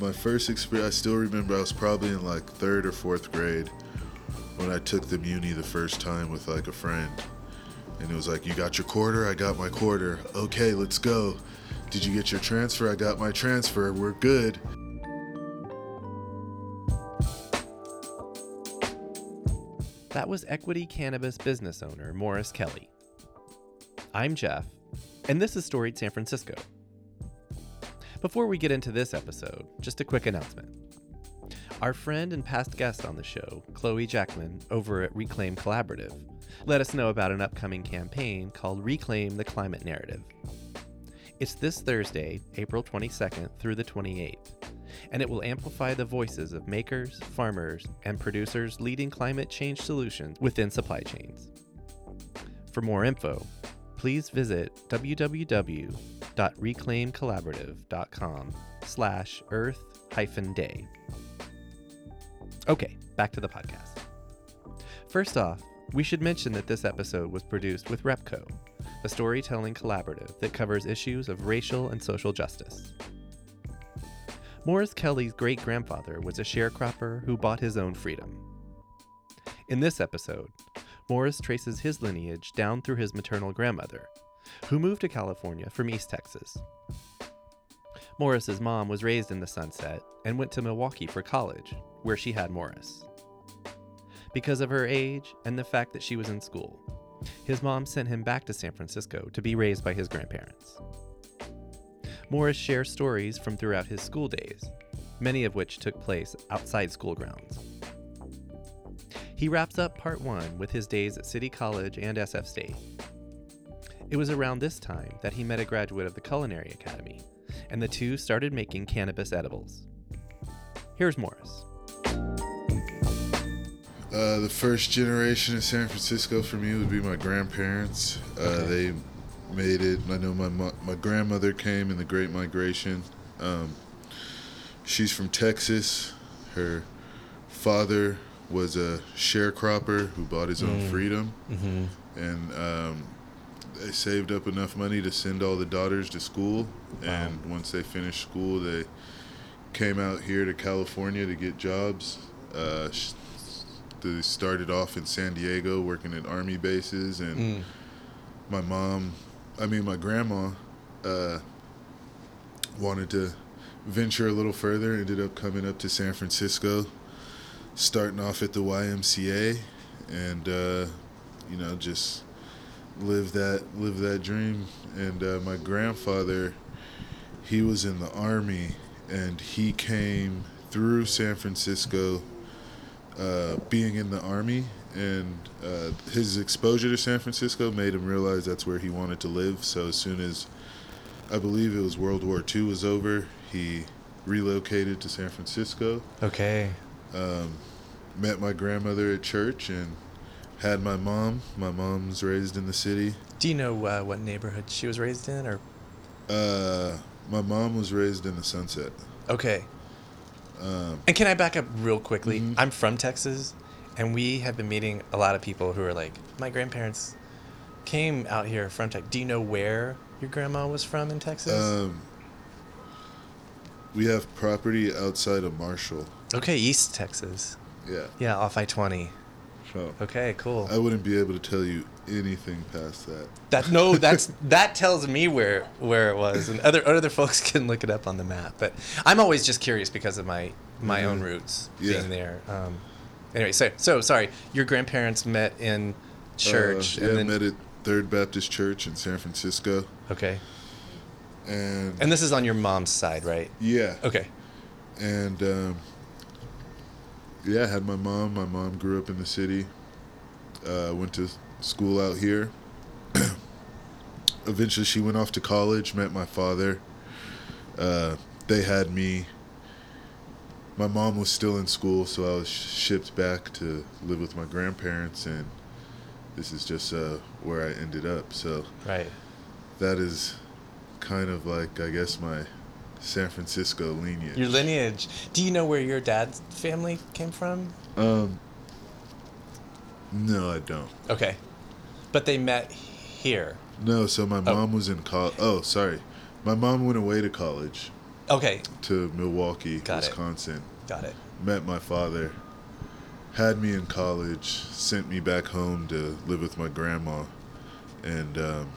my first experience, I still remember I was probably in like third or fourth grade when I took the muni the first time with like a friend. And it was like, You got your quarter? I got my quarter. Okay, let's go. Did you get your transfer? I got my transfer. We're good. That was Equity Cannabis business owner Morris Kelly. I'm Jeff, and this is Storied San Francisco. Before we get into this episode, just a quick announcement. Our friend and past guest on the show, Chloe Jackman, over at Reclaim Collaborative, let us know about an upcoming campaign called Reclaim the Climate Narrative. It's this Thursday, April 22nd through the 28th, and it will amplify the voices of makers, farmers, and producers leading climate change solutions within supply chains. For more info, please visit www.reclaimcollaborative.com slash earth hyphen day. Okay, back to the podcast. First off, we should mention that this episode was produced with Repco, a storytelling collaborative that covers issues of racial and social justice. Morris Kelly's great grandfather was a sharecropper who bought his own freedom. In this episode, Morris traces his lineage down through his maternal grandmother, who moved to California from East Texas. Morris's mom was raised in the Sunset and went to Milwaukee for college, where she had Morris. Because of her age and the fact that she was in school, his mom sent him back to San Francisco to be raised by his grandparents. Morris shares stories from throughout his school days, many of which took place outside school grounds. He wraps up part one with his days at City College and SF State. It was around this time that he met a graduate of the Culinary Academy, and the two started making cannabis edibles. Here's Morris. Uh, the first generation in San Francisco for me would be my grandparents. Uh, Okay. They made it. I know my my grandmother came in the Great Migration. Um, she's from Texas. Her father was a sharecropper who bought his own Mm. freedom, Mm-hmm. and um, they saved up enough money to send all the daughters to school. And once they finished school, they came out here to California to get jobs. Uh, they started off in San Diego working at army bases, and Mm. my mom, I mean my grandma, uh, wanted to venture a little further. Ended up coming up to San Francisco, starting off at the YMCA, and uh, you know just live that live that dream. And uh, my grandfather, he was in the army, and he came through San Francisco uh, being in the army and uh, his exposure to San Francisco made him realize that's where he wanted to live. So as soon as I believe it was World War II was over, he relocated to San Francisco. Okay. Um, met my grandmother at church and had my mom. My mom's raised in the city. Do you know uh, what neighborhood she was raised in, or Uh, my mom was raised in the Sunset. okay? Um, And can I back up real quickly? Mhm. I'm from Texas, and we have been meeting a lot of people who are like, my grandparents came out here from Texas. Do you know where your grandma was from in Texas? um, we have property outside of Marshall. okay, East Texas. Yeah. Yeah, off I twenty. So Okay, cool. I wouldn't be able to tell you anything past that. That no, that's that tells me where where it was, and other other folks can look it up on the map. But I'm always just curious because of my my own Mhm. roots Yeah. being there. Um, anyway, so so sorry. Your grandparents met in church, Uh, yeah, and then met at Third Baptist Church in San Francisco, okay, and, and this is on your mom's side, right? yeah, Okay, and um, yeah, I had my mom. My mom grew up in the city. Uh, went to school out here. Eventually, she went off to college. Met my father. Uh, they had me. My mom was still in school, so I was shipped back to live with my grandparents, and this is just uh, where I ended up. So right. that is kind of like, I guess, my San Francisco lineage. Your lineage. Do you know where your dad's family came from? Um, no, I don't. Okay, but they met here. No, so my mom was in college. Oh, sorry. My mom went away to college. Okay, to Milwaukee, Got it. Wisconsin. got it. Met my father, had me in college, sent me back home to live with my grandma, and um,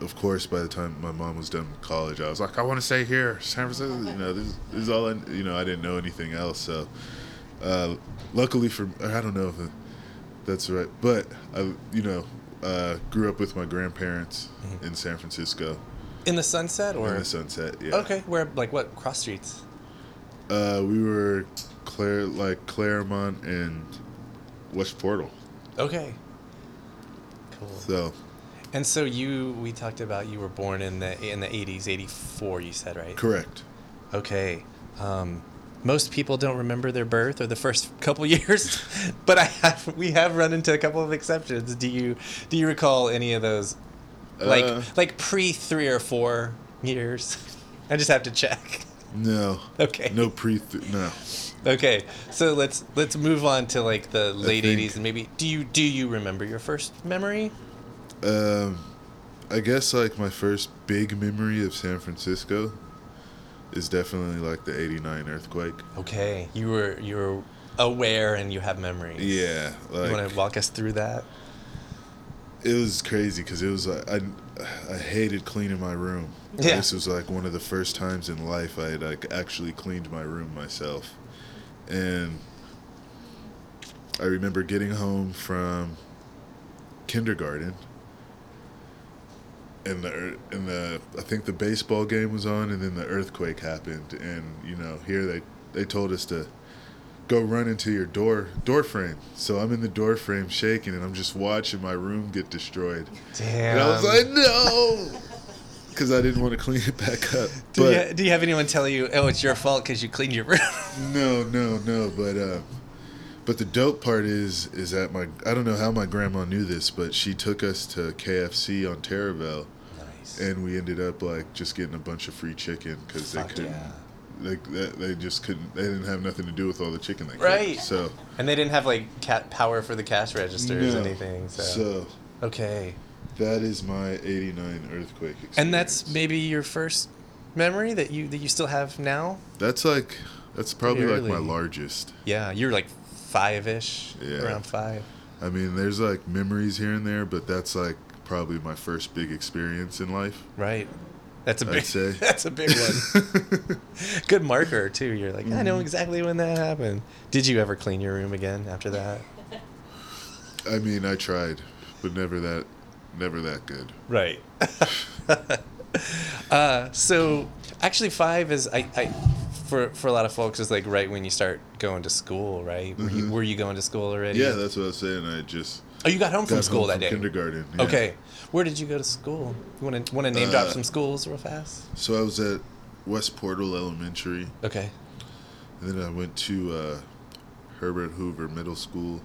of course, by the time my mom was done with college, I was like, I want to stay here, San Francisco. You know, this, this is all I. You know, I didn't know anything else. So, uh, luckily for I don't know if that's right, but I, you know, uh, grew up with my grandparents in San Francisco In the Sunset or in the Sunset. Yeah. okay, where like what cross streets? Uh, we were Claire, like Claremont and West Portal. Okay. Cool. So And so you, we talked about you were born in the in the eighties, eighty four. You said right? correct. Okay. Um, most people don't remember their birth or the first couple years, but I have. We have run into a couple of exceptions. Do you do you recall any of those? Like Uh, like pre three or four years. I just have to check. No. Okay. No pre. Th- no. Okay, so let's let's move on to like the late '80s and maybe. Do you do you remember your first memory? Um, I guess like my first big memory of San Francisco is definitely like the '89 earthquake. Okay, you were you were aware and you have memories. Yeah, You want to walk us through that? it was crazy because it was like I, I hated cleaning my room. Yeah. This was like one of the first times in life I had like actually cleaned my room myself, and I remember getting home from kindergarten. And the and the I think the baseball game was on, and then the earthquake happened, and you know here they they told us to go run into your door door frame. So I'm in the door frame shaking, and I'm just watching my room get destroyed. Damn. And I was like, no, because I didn't want to clean it back up. do, But you, do you have anyone tell you, oh, it's your fault because you cleaned your room? no, no, no. But uh, but the dope part is is that my I don't know how my grandma knew this, but she took us to KFC on Taraval, nice. and we ended up like just getting a bunch of free chicken because they couldn't. yeah. Like that, they just couldn't. They didn't have nothing to do with all the chicken they cooked. Right. So And they didn't have like cat power for the cash registers or anything. So. so okay. that is my '89 earthquake experience. And that's maybe your first memory that you that you still have now. That's like that's probably like my largest. Yeah, you're like five ish, Yeah. around five. I mean, there's like memories here and there, but that's like probably my first big experience in life. Right. That's a big. say. That's a big one. Good marker too. You're like, I Mm-hmm. know exactly when that happened. Did you ever clean your room again after that? I mean, I tried, but never that, never that good. Right. uh, so actually, five is I, I for for a lot of folks is like right when you start going to school, right? Were, you, were you going to school already? Yeah, that's what I was saying. I just Oh, you got home from got school home that from day. kindergarten. yeah. Okay. Where did you go to school? You want to want to name drop Uh, some schools real fast? So I was at West Portal Elementary, Okay. and then I went to uh, Herbert Hoover Middle School.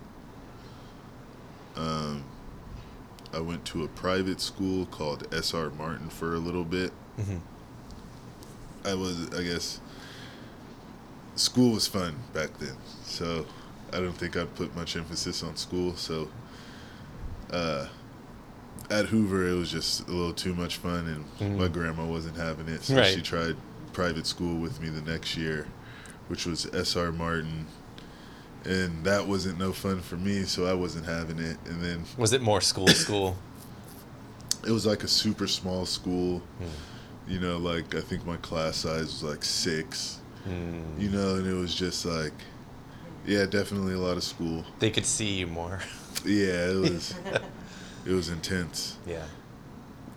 Um, I went to a private school called S.R. Martin for a little bit. hmm I was, I guess, school was fun back then. So I don't think I'd put much emphasis on school. So uh, at Hoover, it was just a little too much fun, and Mhm. my grandma wasn't having it. So Right. she tried private school with me the next year, which was S.R. Martin. And that wasn't no fun for me, so I wasn't having it. And then Was it more school school? it was like a super small school. Mm. You know, like I think my class size was like six. Mm. you know, and it was just like, yeah, definitely a lot of school. They could see you more. Yeah, it was, it was intense. yeah.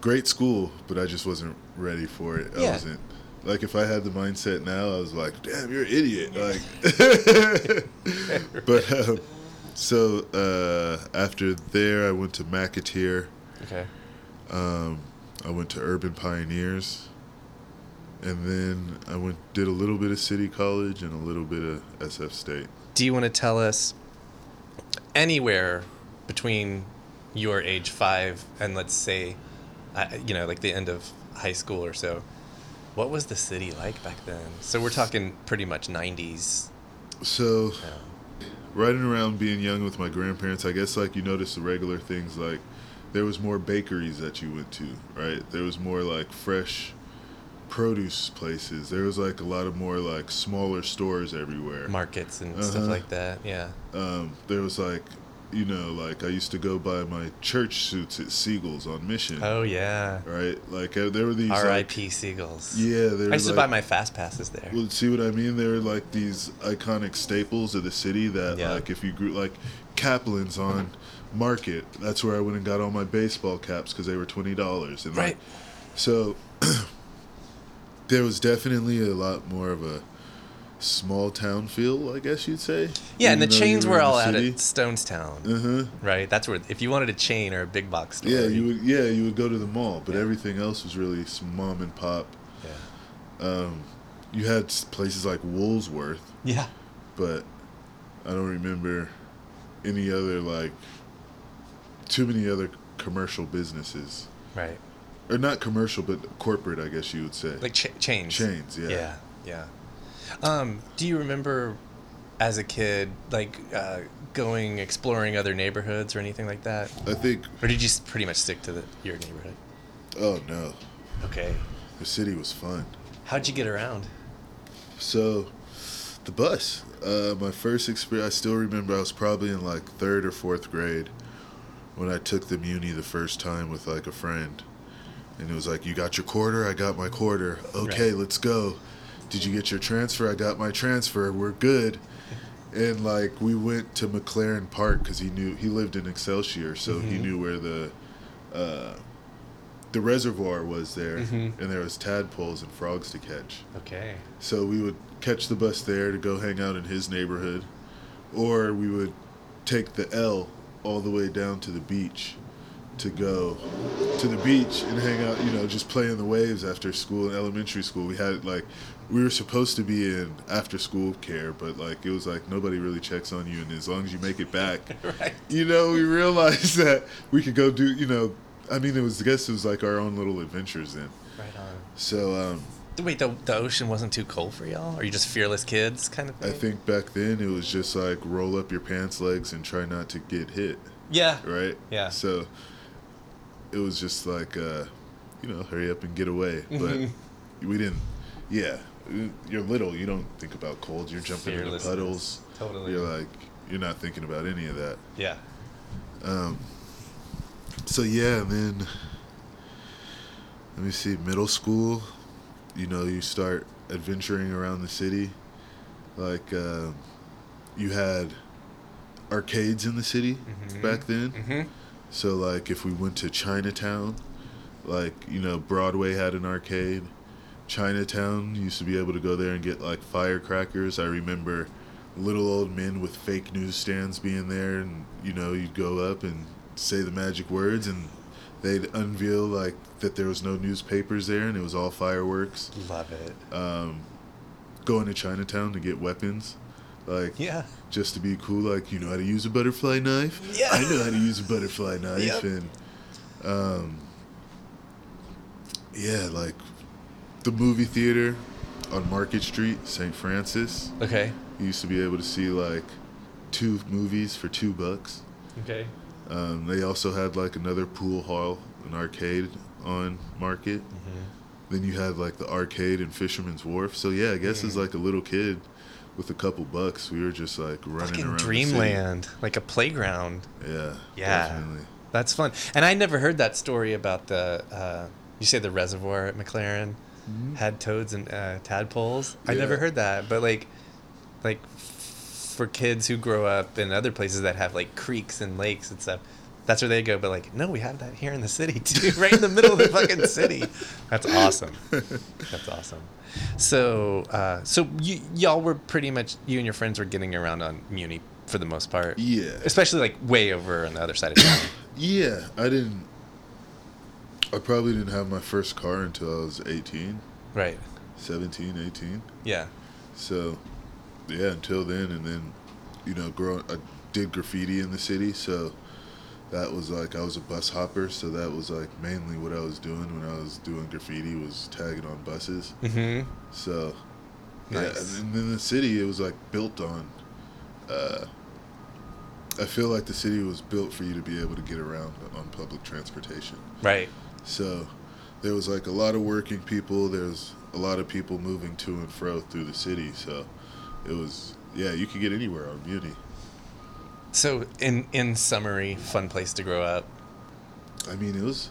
Great school, but I just wasn't ready for it. I Yeah. wasn't. Like if I had the mindset now, I was like, "Damn, you're an idiot!" Like, but um, so uh, after there, I went to McAteer. Okay. Um, I went to Urban Pioneers, and then I went did a little bit of City College and a little bit of SF State. Do you want to tell us anywhere between your age five and let's say, uh, you know, like the end of high school or so? What was the city like back then? So we're talking pretty much 90s. So, Yeah. riding around being young with my grandparents, I guess like you notice the regular things like there was more bakeries that you went to, right? There was more like fresh produce places. There was like a lot of more like smaller stores everywhere. Markets and stuff Uh-huh. like that. Yeah. Um, there was like, you know, like I used to go buy my church suits at Siegel's on Mission. Oh yeah. Right, like uh, there were these. like- R.I.P. Siegel's. yeah, there. I used to like, buy my fast passes there. Well, see what I mean? They were like these iconic staples of the city that, Yeah. like, if you grew like Kaplan's on Market, that's where I went and got all my baseball caps because they were twenty dollars. And like, Right. so there was definitely a lot more of a small town feel, I guess you'd say. Yeah, and the chains were all out at Stonestown, Uh huh. right? That's where if you wanted a chain or a big box store. Yeah, you would. Yeah, you would go to the mall, but Yeah. everything else was really mom and pop. Yeah. Um, you had places like Woolsworth, Yeah. but I don't remember any other like too many other commercial businesses, Right. or not commercial, but corporate, I guess you would say. Like cha- chains. chains, yeah. Yeah. Yeah. Um, do you remember as a kid, like uh, going exploring other neighborhoods or anything like that, I think. or did you pretty much stick to the, your neighborhood? Oh no, Okay. the city was fun. How'd you get around? So, the bus. Uh, my first experience, I still remember I was probably in like third or fourth grade when I took the Muni the first time with like a friend. And it was like, You got your quarter? I got my quarter. Okay, Right. let's go. Did you get your transfer? I got my transfer. We're good. And like, we went to McLaren Park because he knew, he lived in Excelsior, so he Mhm. knew where the, uh, the reservoir was there, Mhm. and there was tadpoles and frogs to catch. Okay. So we would catch the bus there to go hang out in his neighborhood, or we would take the L all the way down to the beach to go to the beach and hang out, you know, just play in the waves after school in elementary school. We had like we were supposed to be in after school care, but like it was like nobody really checks on you and as long as you make it back, right. you know, we realized that we could go do, you know, I mean it was I guess it was like our own little adventures then. Right on. So um Wait, the, the ocean wasn't too cold for y'all? Are you just fearless kids kind of thing? I think back then it was just like roll up your pants legs and try not to get hit, Yeah. right? Yeah. So it was just like, uh, you know, hurry up and get away. But we didn't. Yeah, you're little. You don't think about cold. You're jumping into puddles. Totally. You're like, you're not thinking about any of that. yeah. Um, so yeah, and then let me see, middle school. You know, you start adventuring around the city. Like uh, you had arcades in the city Mhm. back then. Mm-hmm. So like if we went to Chinatown, like you know Broadway had an arcade. Chinatown you used to be able to go there and get like firecrackers. I remember little old men with fake newsstands being there, and you know you'd go up and say the magic words, and they'd unveil like that there was no newspapers there, and it was all fireworks. Love it. Um, going to Chinatown to get weapons, like Yeah. just to be cool, like you know how to use a butterfly knife. Yeah. I know how to use a butterfly knife, Yep. and um, yeah, like the movie theater on Market Street, St. Francis. Okay. You used to be able to see like two movies for two bucks. Okay. Um, they also had like another pool hall, an arcade on Market. Mm-hmm. Then you had like the arcade and Fisherman's Wharf. So yeah, I guess as Mm. like a little kid with a couple bucks, we were just like running Fucking around. dreamland, like a playground. Yeah. Yeah. Definitely. That's fun. And I never heard that story about the. Uh, you say the reservoir at McLaren had toads and uh, tadpoles. I never heard that, but like, like for kids who grow up in other places that have like creeks and lakes and stuff, that's where they go. But like, no, we have that here in the city too, right in the middle of the fucking city. That's awesome. That's awesome. So, uh, so you y'all were pretty much you and your friends were getting around on Muni for the most part. Yeah. Especially like way over on the other side of town. Yeah, I didn't. I probably didn't have my first car until I was 18, right. 17, 18. Yeah. So, yeah, until then, and then, you know, growing, I did graffiti in the city, so that was like I was a bus hopper, so that was like mainly what I was doing when I was doing graffiti was tagging on buses. Mm-hmm. So, yeah, Nice. and then the city it was like built on. Uh, I feel like the city was built for you to be able to get around on public transportation. Right. So, there was like a lot of working people. There was a lot of people moving to and fro through the city. So it was yeah, you could get anywhere on Muni. So, in in summary, fun place to grow up. I mean, it was.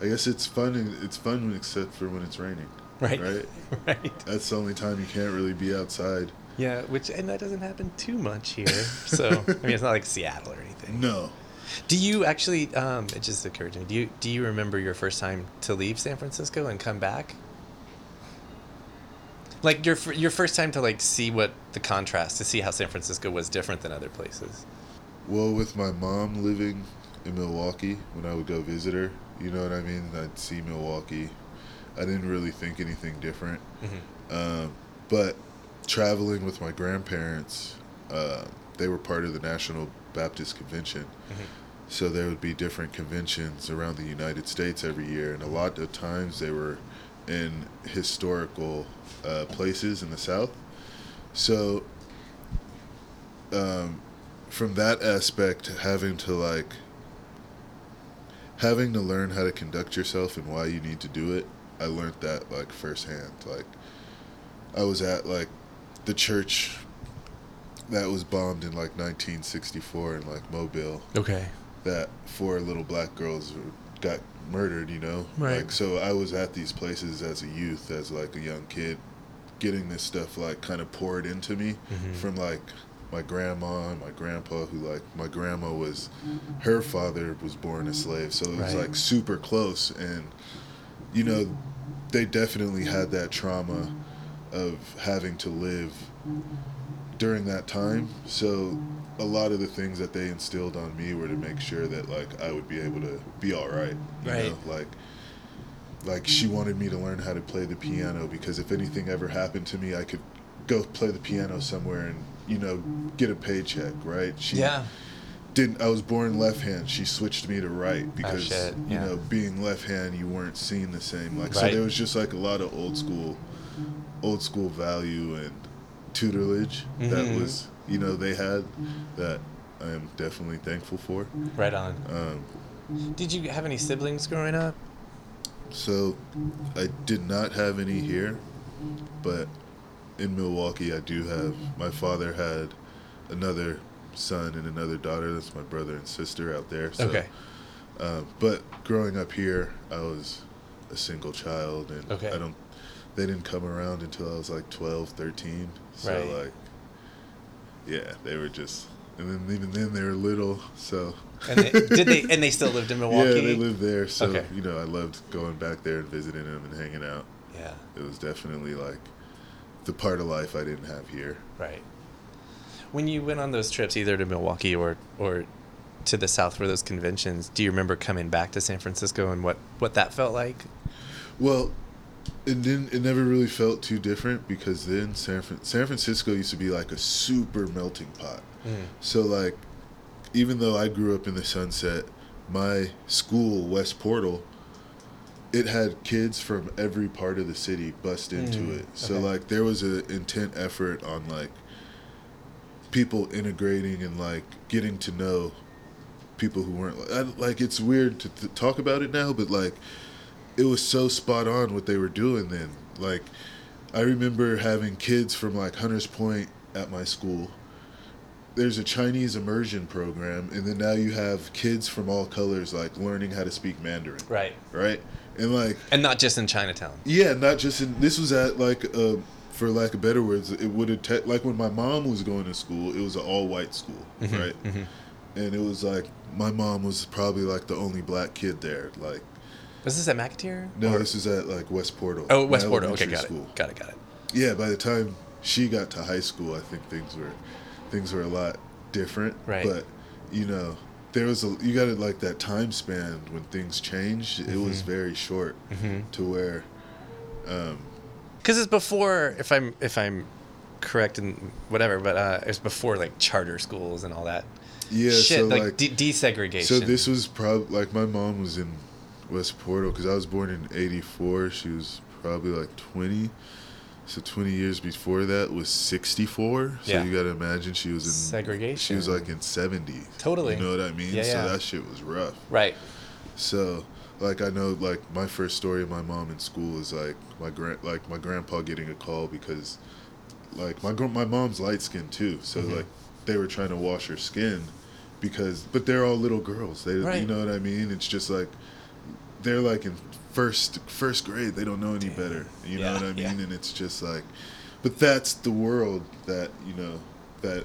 I guess it's fun. and It's fun except for when it's raining. Right. Right. Right. That's the only time you can't really be outside. Yeah, which and that doesn't happen too much here. So, I mean, it's not like Seattle or anything. No. Do you actually? Um, it just occurred to me. Do you do you remember your first time to leave San Francisco and come back? Like your your first time to like see what the contrast to see how San Francisco was different than other places. Well, with my mom living in Milwaukee, when I would go visit her, you know what I mean? I'd see Milwaukee. I didn't really think anything different. Um, but traveling with my grandparents, uh, they were part of the National Baptist Convention. So there would be different conventions around the United States every year, and a lot of times they were in historical uh, places in the South. So, um, from that aspect, having to like having to learn how to conduct yourself and why you need to do it, I learned that like firsthand. Like, I was at like the church that was bombed in like 1964 in like Mobile Okay. that four little black girls got murdered, you know? Right. Like, so I was at these places as a youth, as like a young kid, getting this stuff like kind of poured into me Mhm. from like my grandma and my grandpa, who like, my grandma was, her father was born a slave. So it was Right. like super close. And, you know, they definitely had that trauma of having to live during that time. So a lot of the things that they instilled on me were to make sure that like I would be able to be all right. You Right. know? Like like she wanted me to learn how to play the piano because if anything ever happened to me I could go play the piano somewhere and, you know, get a paycheck, right? She Yeah. didn't I was born left hand. She switched me to right ah, because Oh, shit, you know, being left hand you weren't seen the same. Like so there was just like a lot of old school old school value and tutelage that Mhm. was you know they had that I am definitely thankful for. Right on. Um, Did you have any siblings growing up? so I did not have any here, but in Milwaukee I do have. My father had another son and another daughter. That's my brother and sister out there. So, Okay. Um, but growing up here, I was a single child, and Okay. I don't. They didn't come around until I was like 12, 13. So Right. like, yeah, they were just, and then even then they were little. So And they, did they? And they still lived in Milwaukee. yeah, they lived there. So Okay. you know, I loved going back there and visiting them and hanging out. Yeah. It was definitely like the part of life I didn't have here. Right. When you went on those trips, either to Milwaukee or or to the south for those conventions, do you remember coming back to San Francisco and what what that felt like? Well, it didn't. It never really felt too different because then San Fran- San Francisco used to be like a super melting pot. So like, even though I grew up in the Sunset, my school West Portal, it had kids from every part of the city bust into Mm, it. So okay. like, there was an intent effort on like people integrating and like getting to know people who weren't like, I, like it's weird to, to talk about it now, but like it was so spot on what they were doing then. Like I remember having kids from like Hunters Point at my school. There's a Chinese immersion program, and then now you have kids from all colors like learning how to speak Mandarin, Right. right? And like And not just in Chinatown. yeah, not just in. This was at like, uh, for lack of better words, it would have te- like when my mom was going to school. It was an all white school, Mhm, right? mhm. And it was like my mom was probably like the only black kid there. Like, Was this at McAteer? no, Or- this is at like West Portal. Oh, West Portal. Okay, got it. Got it. Got it. Yeah, by the time she got to high school, I think things were things were a lot different. Right. But you know, there was a you got it like that time span when things changed. It was Mhm. very short Mhm. to where. Um, Because it's before, if I'm if I'm correct and whatever, but uh, it's before like charter schools and all that yeah, shit, so like, like, de- desegregation. So this was probably like my mom was in West Portal because I was born in '84. She was probably like 20. So 20 years before that was 64. So Yeah. you got to imagine she was in Segregation. She was like in 70. Totally. You know what I mean? Yeah, so yeah. that shit was rough. right. So like I know like my first story of my mom in school is like my grand like my grandpa getting a call because like my gr- my mom's light skinned too, so Mhm. like they were trying to wash her skin because but they're all little girls. They Right. you know what I mean? It's just like they're like in first first grade. They don't know any Damn. better. You know what I mean? yeah. And it's just like but that's the world that, you know, that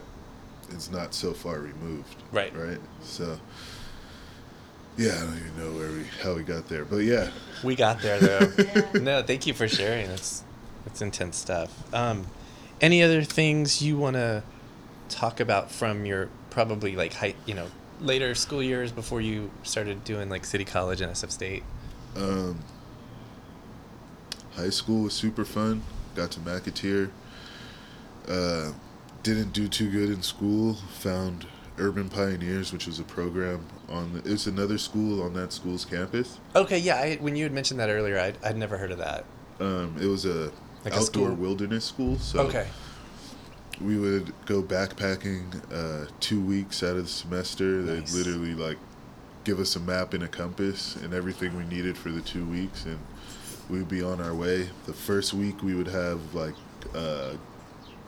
is not so far removed. Right. Right? So yeah, I don't even know where we how we got there. But yeah. We got there though. Yeah. no, thank you for sharing. It's it's intense stuff. Um, any other things you want to talk about from your probably like high, you know, later school years before you started doing like City College and SF State? Um, high school was super fun. Got to McAteer. Uh, didn't do too good in school. Found Urban Pioneers, which was a program on. The, it's another school on that school's campus. Okay, yeah. I, when you had mentioned that earlier, I'd, I'd never heard of that. Um, it was a Like outdoor school? wilderness school. So okay. We would go backpacking uh, two weeks out of the semester. Nice. They'd literally like give us a map and a compass and everything we needed for the two weeks, and we'd be on our way. The first week we would have like uh,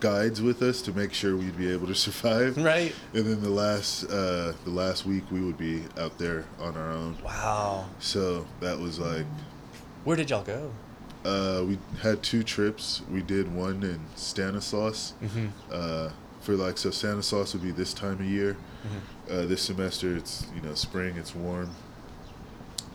guides with us to make sure we'd be able to survive. Right. And then the last uh, the last week we would be out there on our own. Wow. So that was like Where did y'all go? Uh, we had two trips. We did one in Stanislaus Mm-hmm. uh, for like so Stanislaus would be this time of year. Mm-hmm. Uh, this semester it's you know spring, it's warm,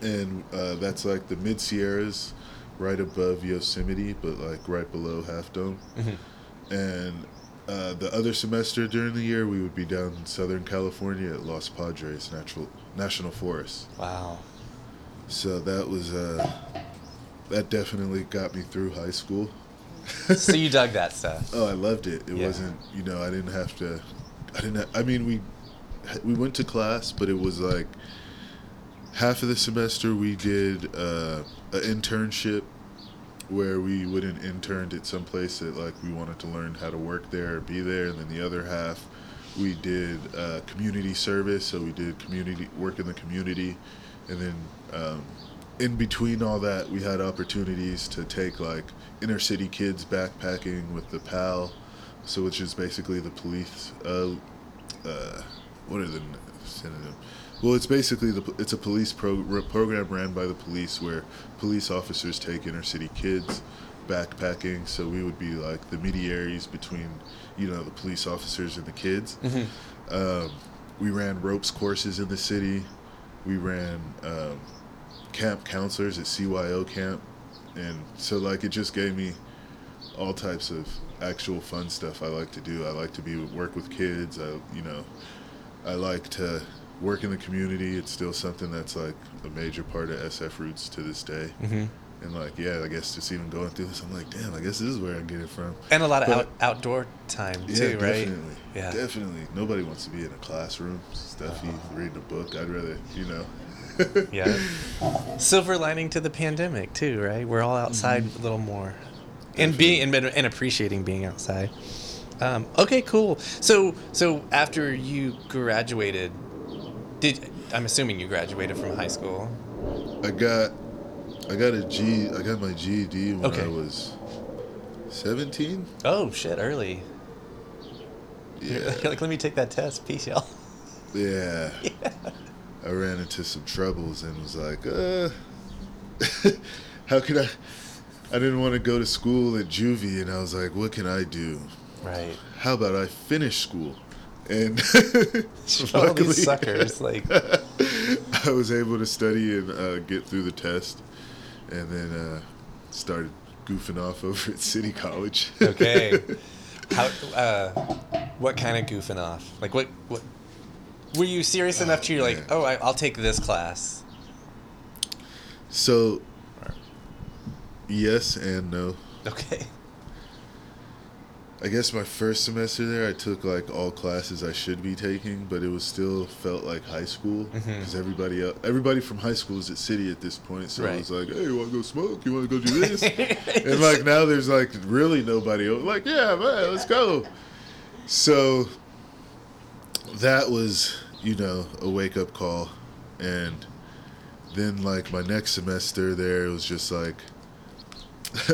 and uh, that's like the mid Sierras, right above Yosemite, but like right below Half Dome. Mm-hmm. And uh, the other semester during the year, we would be down in Southern California at Los Padres Natural National Forest. Wow. So that was uh, that definitely got me through high school. so you dug that stuff. Oh, I loved it. It Yeah. wasn't, you know, I didn't have to. I didn't. ha- I mean, we we went to class, but it was like half of the semester we did uh, an internship where we would an interned at some place that like we wanted to learn how to work there or be there, and then the other half we did uh, community service. So we did community work in the community, and then um, in between all that, we had opportunities to take like inner city kids backpacking with the PAL, so which is basically the police. Uh, uh, what are the synonym? Well, it's basically the it's a police pro, program ran by the police where police officers take inner city kids backpacking. So we would be like the mediaries between, you know, the police officers and the kids. Mm-hmm. Um, we ran ropes courses in the city. We ran um, camp counselors at CYO camp, and so like it just gave me all types of actual fun stuff I like to do. I like to be work with kids. I you know, I like to work in the community. It's still something that's like a major part of SF roots to this day. Mm-hmm. And like yeah, I guess just even going through this, I'm like, damn, I guess this is where I get it from. And a lot of But- out, outdoor time Yeah, too, right? definitely. Yeah. Definitely. Nobody wants to be in a classroom, stuffy, reading a book. I'd rather, you know. Yeah. Silver lining to the pandemic too, right? We're all outside Mm-hmm. a little more, and being and, and appreciating being outside. Um, okay, cool. So so after you graduated, did I'm assuming you graduated from high school? I got, I got a G. I got my GED when Okay. I was 17. Oh shit, early. Yeah. like let me take that test. Peace, y'all. Yeah. yeah. I ran into some troubles and was like, uh, how could I? I didn't want to go to school at juvie, and I was like, what can I do? Right. How about I finish school? And All luckily- these suckers, like I was able to study and uh, get through the test, and then uh, started goofing off over at City College. okay. How? Uh, what kind of goofing off? Like what? What? Were you serious enough to you're like, man. oh, I, I'll take this class? so, yes and no. Okay. I guess my first semester there, I took like all classes I should be taking, but it was still felt like high school mm-hmm. because everybody el everybody from high school is at City at this point. So Right. it was like, hey, you want to go smoke? You want to go do this? and like now there's like really nobody like yeah man let's go so that was you know a wake-up call and then like my next semester there, it was just like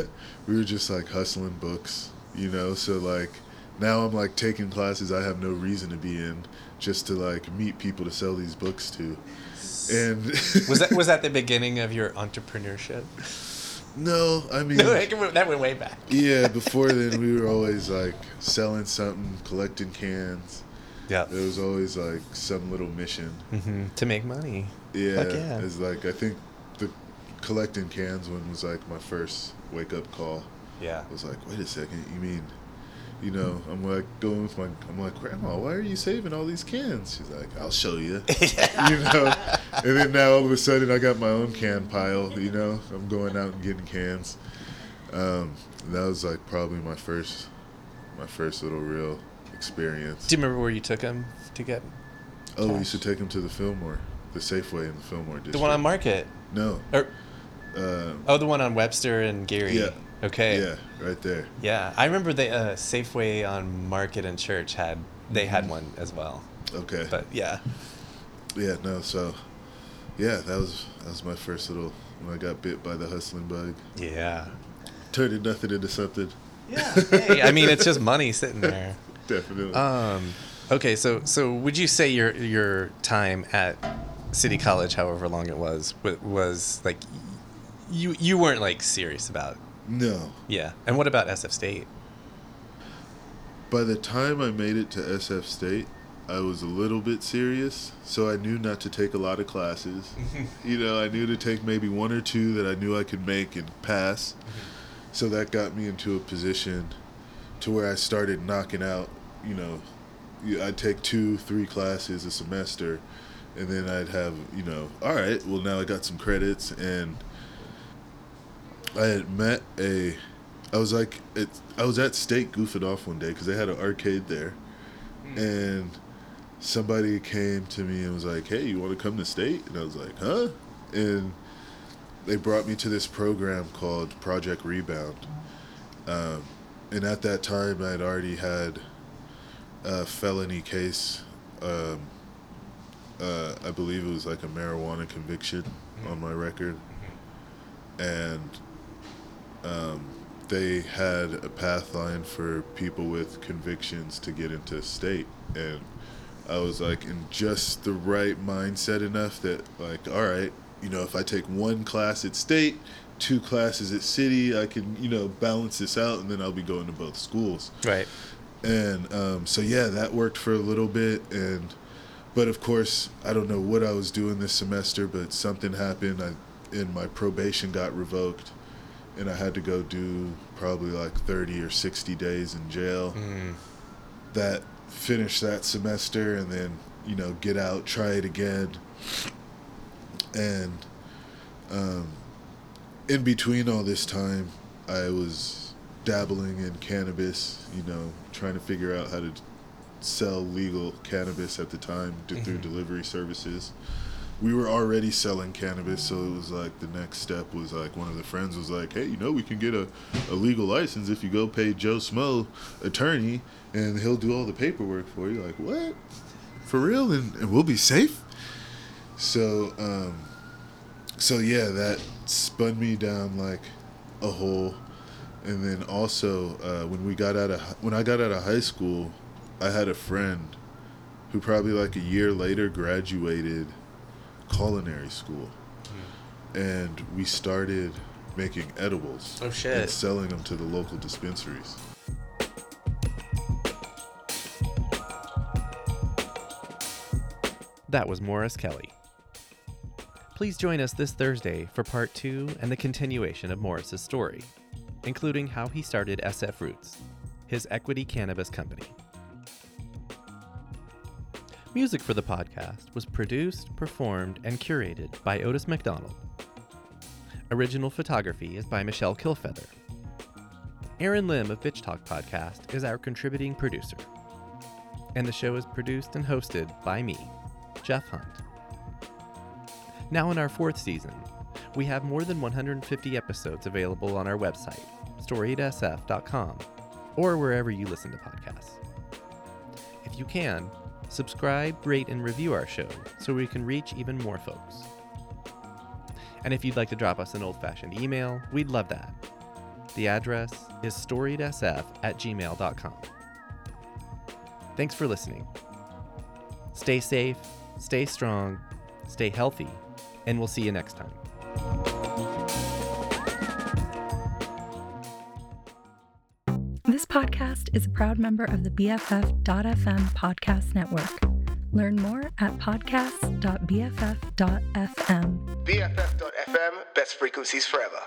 we were just like hustling books, you know. So like now I'm like taking classes I have no reason to be in, just to like meet people to sell these books to. And Was that was that the beginning of your entrepreneurship? no, I mean No, that went way back. yeah. Before then, we were always like selling something, collecting cans. Yeah. There was always like some little mission. hmm To make money. Yeah, Heck yeah. it's like I think the collecting cans one was like my first wake up call. Yeah. I was like, wait a second, you mean, you know, I'm like going with my, I'm like, Grandma, why are you saving all these cans? She's like, I'll show you. you know, and then now all of a sudden I got my own can pile. You know, I'm going out and getting cans. Um, that was like probably my first, my first little real experience. Do you remember where you took him to get Oh, we used to take him to the Fillmore, the Safeway in the Fillmore district. the one on Market? No. Or Uh, oh, the one on Webster and Geary. Yeah. Okay. Yeah, right there. Yeah, I remember the uh, Safeway on Market and Church had they Mm-hmm. had one as well. Okay. But yeah, yeah, no, so yeah, that was that was my first little when I got bit by the hustling bug. yeah, Turning nothing into something. yeah. Hey, I mean, it's just money sitting there. Definitely. Um, okay, so so would you say your your time at City College, however long it was, was like you you weren't like serious about? no. Yeah, and what about SF State? By the time I made it to SF State, I was a little bit serious, so I knew not to take a lot of classes. you know, I knew to take maybe one or two that I knew I could make and pass. So that got me into a position to where I started knocking out, you know, I'd take two, three classes a semester, and then I'd have, you know, all right, well, now I got some credits, and I had met a, I was like, it, I was at State goofing off one day because they had an arcade there, and somebody came to me and was like, hey, you want to come to State? And I was like, huh? And they brought me to this program called Project Rebound. Um, and at that time, I had already had a felony case. Um, uh, I believe it was like a marijuana conviction on my record. And um, they had a path line for people with convictions to get into state. And I was like in just the right mindset enough that, like, all right, you know, if I take one class at state, two classes at city, I can, you know, balance this out and then I'll be going to both schools. Right. And um, so, yeah, that worked for a little bit. And, but of course, I don't know what I was doing this semester, but something happened I, and my probation got revoked. And I had to go do probably like 30 or 60 days in jail Mm. that finish that semester and then you know get out try it again and um, in between all this time i was dabbling in cannabis you know trying to figure out how to sell legal cannabis at the time d- through delivery services. We were already selling cannabis so it was like the next step was like one of the friends was like hey you know we can get a, a legal license if you go pay joe smo attorney and he'll do all the paperwork for you. Like what? For real? And, and we'll be safe? So um so yeah that spun me down like a hole. And then also uh, when we got out of when i got out of high school i had a friend who probably like a year later graduated culinary school. And we started making edibles Oh, and selling them to the local dispensaries. That was Morris Kelly. Please join us this Thursday for part two and the continuation of Morris's story, including how he started SF Roots, his equity cannabis company. Music for the podcast was produced, performed, and curated by Otis McDonald. Original photography is by Michelle Kilfeather. Aaron Lim of Bitch Talk Podcast is our contributing producer. And the show is produced and hosted by me, Jeff Hunt. Now, in our fourth season, we have more than 150 episodes available on our website, storiedsf.com, or wherever you listen to podcasts. If you can, subscribe, rate, and review our show so we can reach even more folks. And if you'd like to drop us an old fashioned email, we'd love that. The address is storiedsf at gmail.com. Thanks for listening. Stay safe, stay strong, stay healthy, and we'll see you next time. This podcast is a proud member of the BFF.FM podcast network. Learn more at podcast.bff.fm. BFF.FM, best frequencies forever.